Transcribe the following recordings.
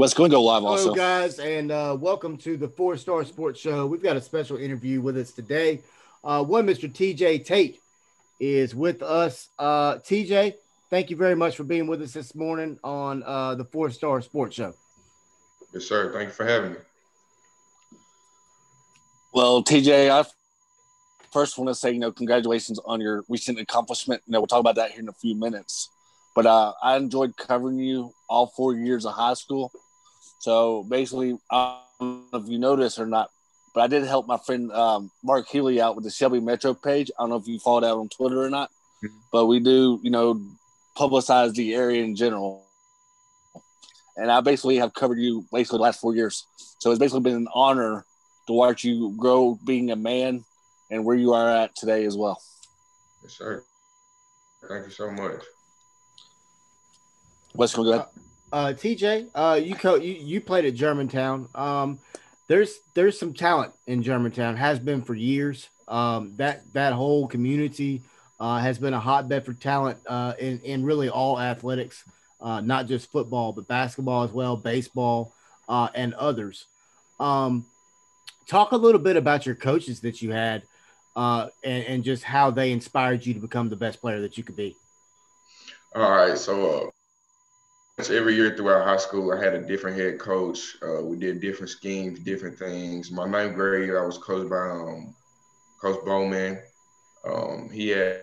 What's going to go live Hello, also. guys, and uh, welcome to the Four Star Sports Show. We've got a special interview with us today. Uh, one, Mr. TJ Tate is with us. Uh, TJ, thank you very much for being with us this morning on uh, the Four Star Sports Show. Yes, sir. Thank you for having me. Well, TJ, I first want to say, you know, congratulations on your recent accomplishment. You know, we'll talk about that here in a few minutes. But uh, I enjoyed covering you all four years of high school. So basically, I don't know if you noticed or not, but I did help my friend um, Mark Healy out with the Shelby Metro page. I don't know if you followed that on Twitter or not, Mhm. but we do, you know, publicize the area in general. And I basically have covered you basically the last four years. So it's basically been an honor to watch you grow being a man and where you are at today as well. Yes, sir. Thank you so much. Let's go ahead. Uh, TJ, uh, you, co- you you played at Germantown. Um, there's there's some talent in Germantown. Has been for years. Um, that that whole community uh, has been a hotbed for talent uh, in in really all athletics, uh, not just football, but basketball as well, baseball, uh, and others. Um, talk a little bit about your coaches that you had, uh, and, and just how they inspired you to become the best player that you could be. All right. So, uh, every year throughout high school, I had a different head coach. Uh, we did different schemes, different things. My ninth grade year, I was coached by um, Coach Bowman. Um, he had,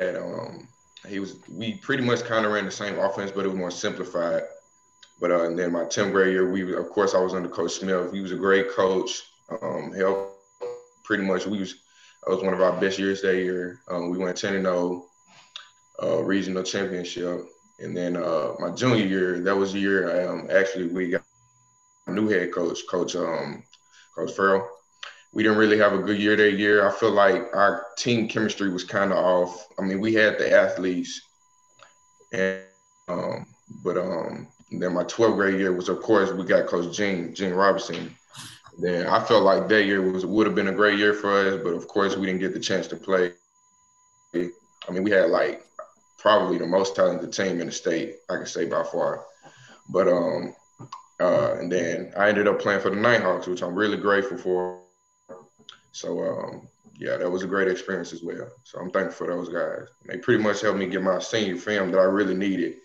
had um, he was we pretty much kind of ran the same offense, but it was more simplified. But uh, and then my 10th grade year, we of course I was under Coach Smith. He was a great coach. Um, helped pretty much. We was that was one of our best years that year. Um, we went 10 and 0, uh, regional championship. And then uh, my junior year, that was the year um, actually we got a new head coach, Coach um, Coach Farrell. We didn't really have a good year that year. I feel like our team chemistry was kind of off. I mean, we had the athletes, and um, but um, then my 12th grade year was, of course, we got Coach Gene Gene Robertson. Then I felt like that year was would have been a great year for us, but of course we didn't get the chance to play. I mean, we had like probably the most talented team in the state, I can say by far. But um, uh, and then I ended up playing for the Nighthawks, which I'm really grateful for. So um, yeah, that was a great experience as well. So I'm thankful for those guys. They pretty much helped me get my senior film that I really needed.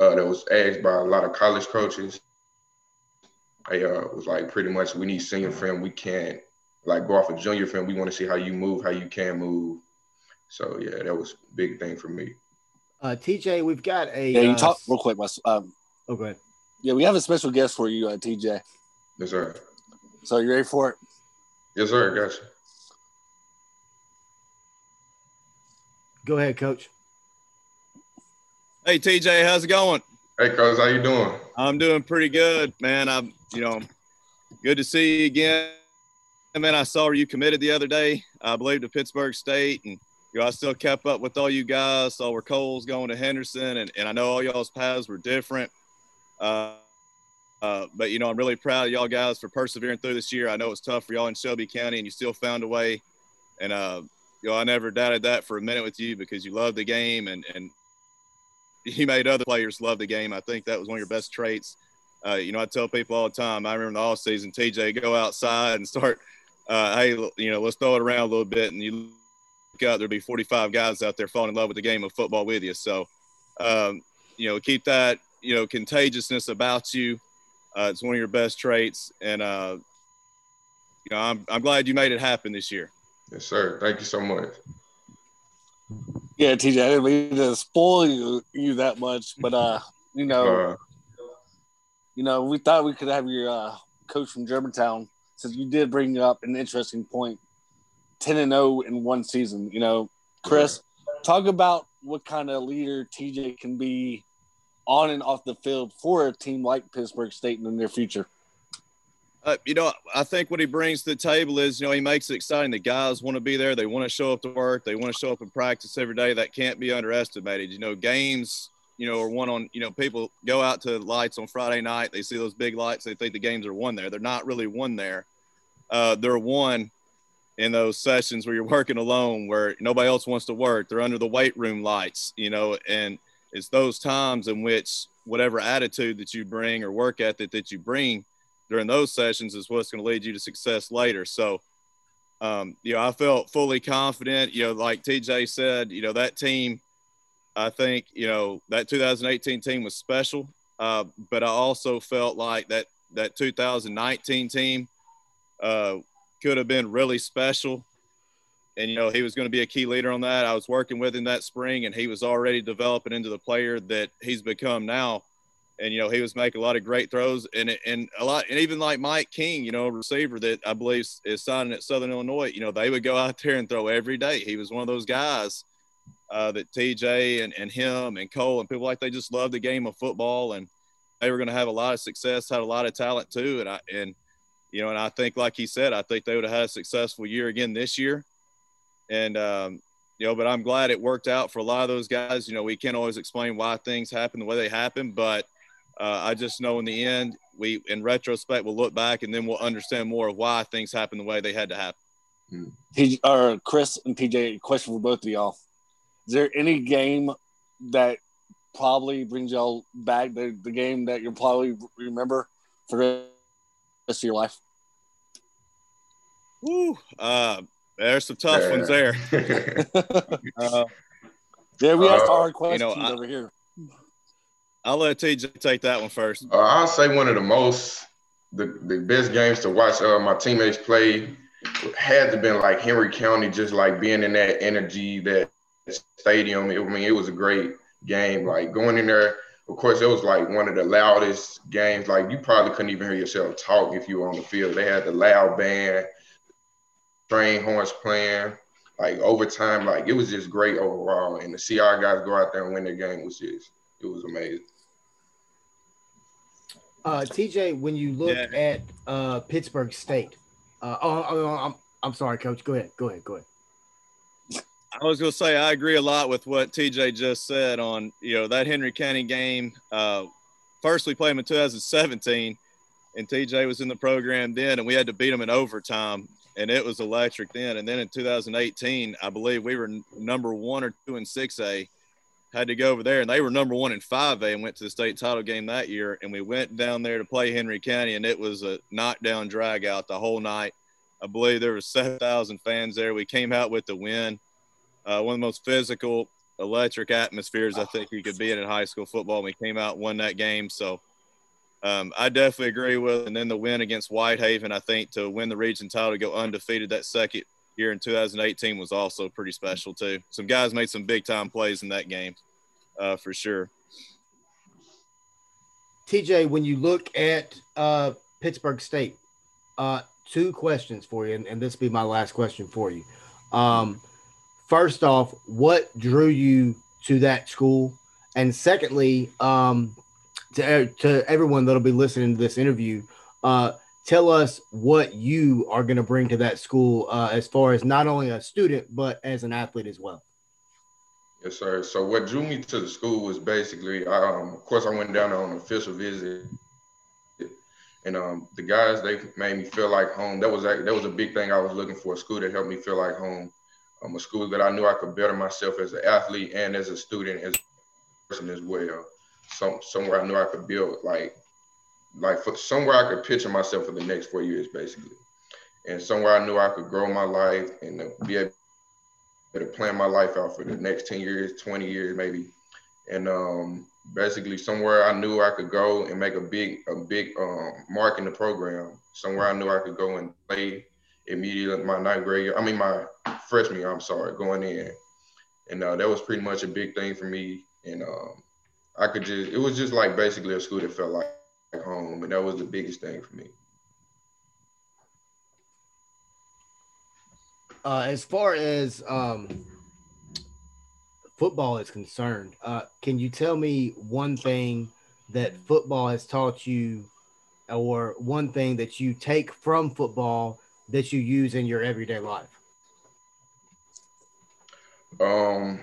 Uh, that was asked by a lot of college coaches. I uh, was like, pretty much, we need senior film. We can't like go off of junior film. We want to see how you move, how you can move. So yeah, that was a big thing for me. Uh, TJ, we've got a. Yeah, you uh, talk real quick, Wes. Um, Oh, go ahead. yeah, we have a special guest for you, uh, TJ. Yes, sir. So you ready for it? Yes, sir. Gotcha. Go ahead, Coach. Hey TJ, how's it going? Hey, coach, how you doing? I'm doing pretty good, man. I'm, you know, good to see you again. And man, I saw you committed the other day, I believe, to Pittsburg State, and you know, I still kept up with all you guys. Saw where Cole's going to Henderson, and, and I know all y'all's paths were different. Uh, uh, but you know, I'm really proud of y'all guys for persevering through this year. I know it's tough for y'all in Shelby County, and you still found a way. And uh, you know, I never doubted that for a minute with you because you love the game and and you made other players love the game. I think that was one of your best traits. Uh, you know, I tell people all the time. I remember the off season, TJ, go outside and start. Uh, hey, you know, let's throw it around a little bit, and you out, there'll be 45 guys out there falling in love with the game of football with you. So, um, you know, keep that you know contagiousness about you. Uh, it's one of your best traits, and uh, you know, I'm I'm glad you made it happen this year. Yes, sir. Thank you so much. Yeah, TJ, I didn't mean to spoil you, you that much, but uh, you know, Uh, you know, we thought we could have your uh, coach from Germantown since you did bring up an interesting point. Ten and zero in one season. You know, Chris, talk about what kind of leader TJ can be on and off the field for a team like Pittsburg State in the near future. Uh, you know, I think what he brings to the table is, you know, he makes it exciting. The guys want to be there. They want to show up to work. They want to show up and practice every day. That can't be underestimated. You know, games, you know, are won on, you know, people go out to lights on Friday night. They see those big lights. They think the games are won there. They're not really won there. Uh, they're won in those sessions where you're working alone, where nobody else wants to work. They're under the weight room lights, you know, and it's those times in which whatever attitude that you bring or work ethic that you bring during those sessions is what's going to lead you to success later. So, um, you know, I felt fully confident. You know, like TJ said, you know, that team, I think, you know, that 2018 team was special. Uh, but I also felt like that that 2019 team uh, could have been really special. And you know he was going to be a key leader on that. I was working with him that spring, and he was already developing into the player that he's become now and you know he was making a lot of great throws and and a lot and even like Mike King, you know, a receiver that I believe is signing at Southern Illinois. You know, they would go out there and throw every day. He was one of those guys uh, that TJ and, and him and Cole and people like they just love the game of football and they were going to have a lot of success, had a lot of talent too. And I and you know, and I think like he said, I think they would have had a successful year again this year. And um, you know, but I'm glad it worked out for a lot of those guys. You know, we can't always explain why things happen the way they happen, but uh, I just know in the end, we in retrospect we'll look back and then we'll understand more of why things happened the way they had to happen. He, or Chris and PJ, question for both of y'all: Is there any game that probably brings y'all back the, the game that you'll probably remember for rest of your life? Woo! Uh, there's some tough ones there. uh, yeah, we asked Uh, hard questions you know, I- over here. I'll let TJ take that one first. Uh, I'll say one of the most, the, the best games to watch uh, my teammates play had to been like Henry County, just like being in that energy, that stadium. I mean, it was a great game. Like going in there, of course, it was like one of the loudest games. Like you probably couldn't even hear yourself talk if you were on the field. They had the loud band, train horns playing, like overtime. Like it was just great overall. And to see our guys go out there and win the game was just, it was amazing. Uh, TJ, when you look Yeah. at uh, Pittsburg State, uh, oh, oh, oh, I'm, I'm sorry, Coach. Go ahead. Go ahead. Go ahead. I was going to say I agree a lot with what TJ just said on you know that Henry County game. Uh, first, we played him in 2017, and TJ was in the program then, and we had to beat him in overtime, and it was electric then. And then in 2018, I believe we were number one or two in 6A. Had to go over there, and they were number one in 5A and went to the state title game that year. And we went down there to play Henry County, and it was a knockdown drag out the whole night. I believe there was 7,000 fans there. We came out with the win uh, one of the most physical, electric atmospheres I think you could be in in high school football. We came out and won that game, so um, I definitely agree with. And then the win against Whitehaven, I think to win the region title, to go undefeated that second year in 2018 was also pretty special too. Some guys made some big time plays in that game, uh, for sure. TJ, when you look at uh, Pittsburg State, uh, two questions for you, and, and this will be my last question for you. Um, first off, what drew you to that school? And secondly, um, to, to everyone that'll be listening to this interview, uh, tell us what you are going to bring to that school uh, as far as not only a student, but as an athlete as well. Yes, sir. So what drew me to the school was basically, um, of course, I went down on an official visit, and um, the guys they made me feel like home. That was that was a big thing I was looking for. A school that helped me feel like home. Um, a school that I knew I could better myself as an athlete and as a student, as a person as well. Some somewhere I knew I could build like like for somewhere I could picture myself for the next four years, basically, and somewhere I knew I could grow my life and be able to plan my life out for the next 10 years, 20 years maybe. And um, basically somewhere I knew I could go and make a big, a big um, mark in the program. Somewhere I knew I could go and play immediately my ninth grade year. I mean, my freshman year, I'm sorry, going in. And uh, that was pretty much a big thing for me. And um, I could just, it was just like basically a school that felt like home. And that was the biggest thing for me. uh, as far as um, football is concerned, uh, can you tell me one thing that football has taught you, or one thing that you take from football that you use in your everyday life? Um,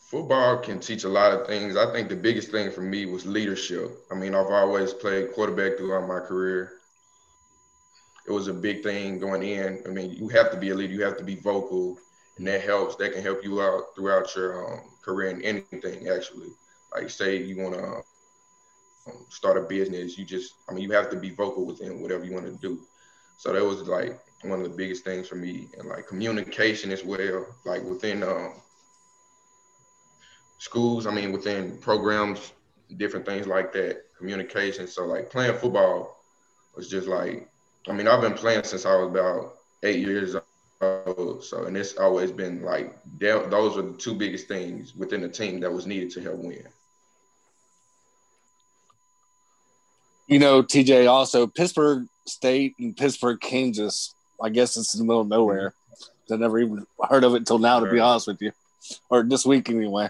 football can teach a lot of things. I think the biggest thing for me was leadership. I mean, I've always played quarterback throughout my career. It was a big thing going in. I mean, you have to be a leader. You have to be vocal, and that helps. That can help you out throughout your um, career in anything, actually. like say you want to um, start a business, you just, I mean, you have to be vocal within whatever you want to do. So that was like one of the biggest things for me, and like communication as well, like within um, schools. I mean, within programs, different things like that. Communication. So like playing football was just like, I mean, I've been playing since I was about eight years old. So and it's always been like those are the two biggest things within the team that was needed to help win. You know, TJ, also Pittsburg State and Pittsburg, Kansas. I guess it's in the middle of nowhere. I never even heard of it until now, to be honest with you, or this week anyway.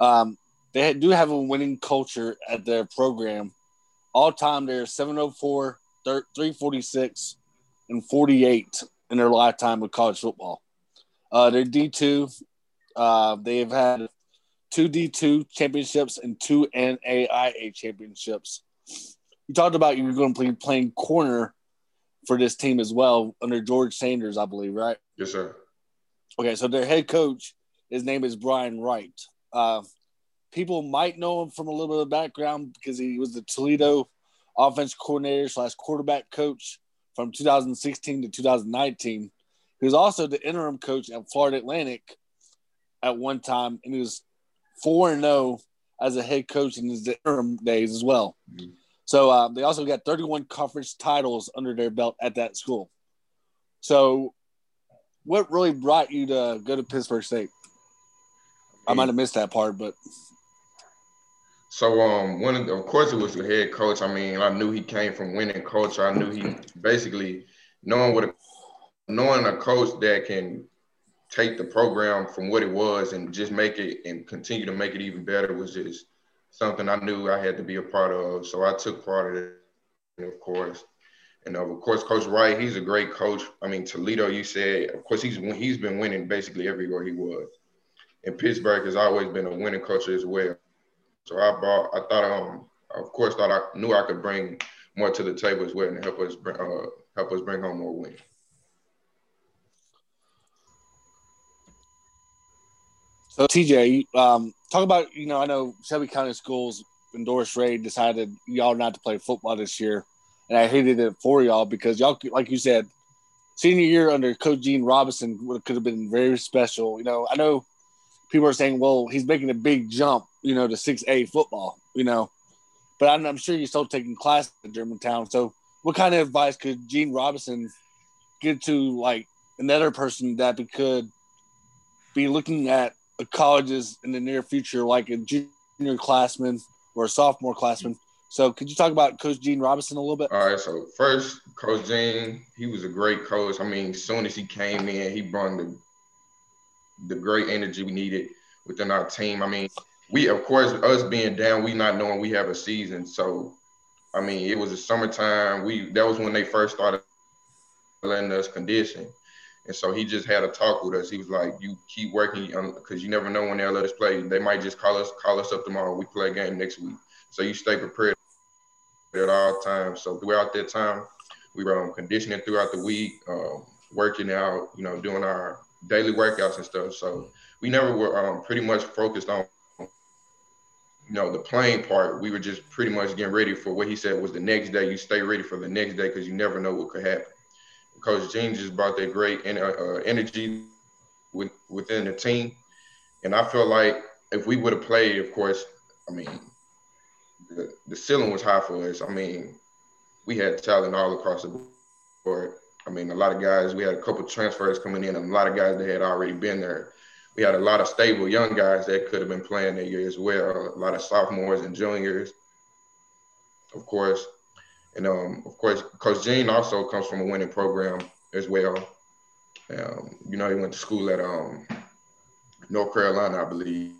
Um, they do have a winning culture at their program. All time, they're 704, 346, and 48 in their lifetime of college football. Uh, they're D2. Uh, they've had two D2 championships and two NAIA championships you talked about you were going to be playing corner for this team as well under George Sanders, I believe, right? Yes, sir. Okay, so their head coach, his name is Brian Wright. Uh, people might know him from a little bit of background because he was the Toledo offense coordinator slash quarterback coach from 2016 to 2019. He was also the interim coach at Florida Atlantic at one time, and he was four and zero oh as a head coach in his interim days as well. Mm-hmm. So um, they also got 31 conference titles under their belt at that school. So, what really brought you to go to Pittsburg State? I might have missed that part, but so um, one of, of course it was the head coach. I mean, I knew he came from winning culture. I knew he basically knowing what a, knowing a coach that can take the program from what it was and just make it and continue to make it even better was just something I knew I had to be a part of. So I took part of it, of course. And of course, Coach Wright, he's a great coach. I mean, Toledo, you said, of course, he's he's been winning basically everywhere he was. And Pittsburg has always been a winning culture as well. So I bought, I thought, um, of course, thought I knew I could bring more to the table as well and help us bring, uh, help us bring home more wins. So TJ, um, talk about you know I know Shelby County Schools endorsed Ray decided y'all not to play football this year, and I hated it for y'all because y'all like you said, senior year under Coach Gene Robinson could have been very special. You know I know people are saying, well, he's making a big jump, you know, to six A football, you know, but I'm, I'm sure you're still taking classes at Germantown. So what kind of advice could Gene Robinson give to like another person that could be looking at colleges in the near future, like a junior classman or a sophomore classman. So, could you talk about Coach Gene Robinson a little bit? All right. So, first, Coach Gene, he was a great coach. I mean, as soon as he came in, he brought the the great energy we needed within our team. I mean, we of course us being down, we not knowing we have a season. So, I mean, it was the summertime. We that was when they first started letting us condition. And so he just had a talk with us. He was like, "You keep working because you never know when they'll let us play. They might just call us call us up tomorrow. We play a game next week. So you stay prepared at all times. So throughout that time, we were um, conditioning throughout the week, um, working out, you know, doing our daily workouts and stuff. So we never were um, pretty much focused on, you know, the playing part. We were just pretty much getting ready for what he said was the next day. You stay ready for the next day because you never know what could happen. Coach James just brought that great uh, uh, energy with, within the team. And I feel like if we would have played, of course, I mean, the, the ceiling was high for us. I mean, we had talent all across the board. I mean, a lot of guys, we had a couple transfers coming in, and a lot of guys that had already been there. We had a lot of stable young guys that could have been playing that year as well, a lot of sophomores and juniors, of course. And um, of course, Coach Gene also comes from a winning program as well. Um, you know, he went to school at um, North Carolina, I believe,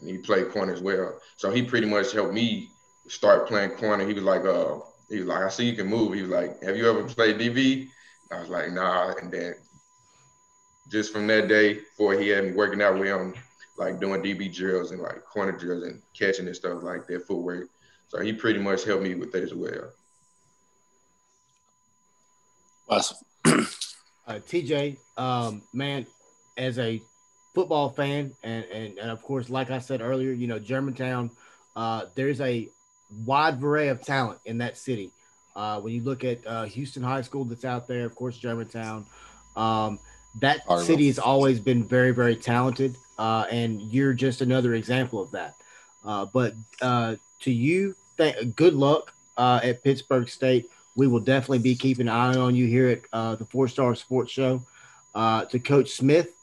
and he played corner as well. So he pretty much helped me start playing corner. He was like, uh, he was like, I see you can move. He was like, Have you ever played DB? I was like, Nah. And then just from that day before he had me working out with him, like doing DB drills and like corner drills and catching and stuff like that, footwork. So he pretty much helped me with that as well. Awesome. uh, TJ, um, man, as a football fan, and, and and of course, like I said earlier, you know, Germantown, uh, there's a wide array of talent in that city. Uh, when you look at uh, Houston High School that's out there, of course, Germantown, um, that city has always been very, very talented, uh, and you're just another example of that. Uh, but uh, to you, th- good luck uh, at Pittsburg State. We will definitely be keeping an eye on you here at uh, the Four Star Sports Show. Uh, to Coach Smith,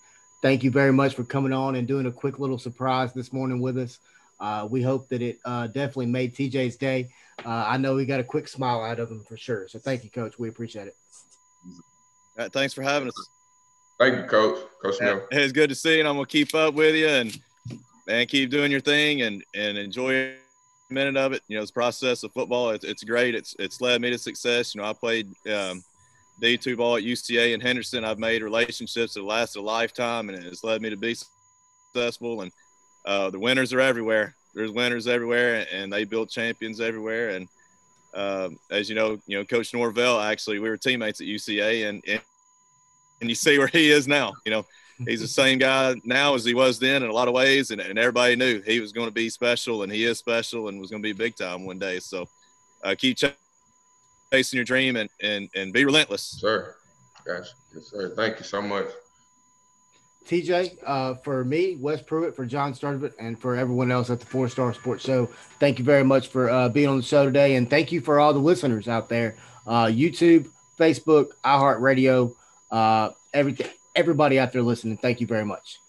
thank you very much for coming on and doing a quick little surprise this morning with us. Uh, we hope that it uh, definitely made TJ's day. Uh, I know we got a quick smile out of him for sure. So thank you, Coach. We appreciate it. All right, thanks for having us. Thank you, Coach. Coach Smith. It's good to see you, and I'm gonna keep up with you and and keep doing your thing and and enjoy every minute of it. You know, this process of football, it's, it's great. It's it's led me to success. You know, I played um, D2 ball at UCA and Henderson. I've made relationships that lasted a lifetime, and it's led me to be successful. And uh, the winners are everywhere. There's winners everywhere, and they build champions everywhere. And um, as you know, you know, Coach Norvell. Actually, we were teammates at UCA, and and, and you see where he is now. You know, he's the same guy now as he was then in a lot of ways, and, and everybody knew he was going to be special, and he is special, and was going to be big time one day. So uh, keep ch- chasing your dream and and and be relentless. Sir. Gotcha. Yes, sir. Thank you so much. TJ, uh, for me, Wes Pruitt, for John Sturdivant, and for everyone else at the Four Star Sports Show, thank you very much for uh, being on the show today. And thank you for all the listeners out there uh, YouTube, Facebook, iHeartRadio, uh, everything, everybody out there listening. Thank you very much.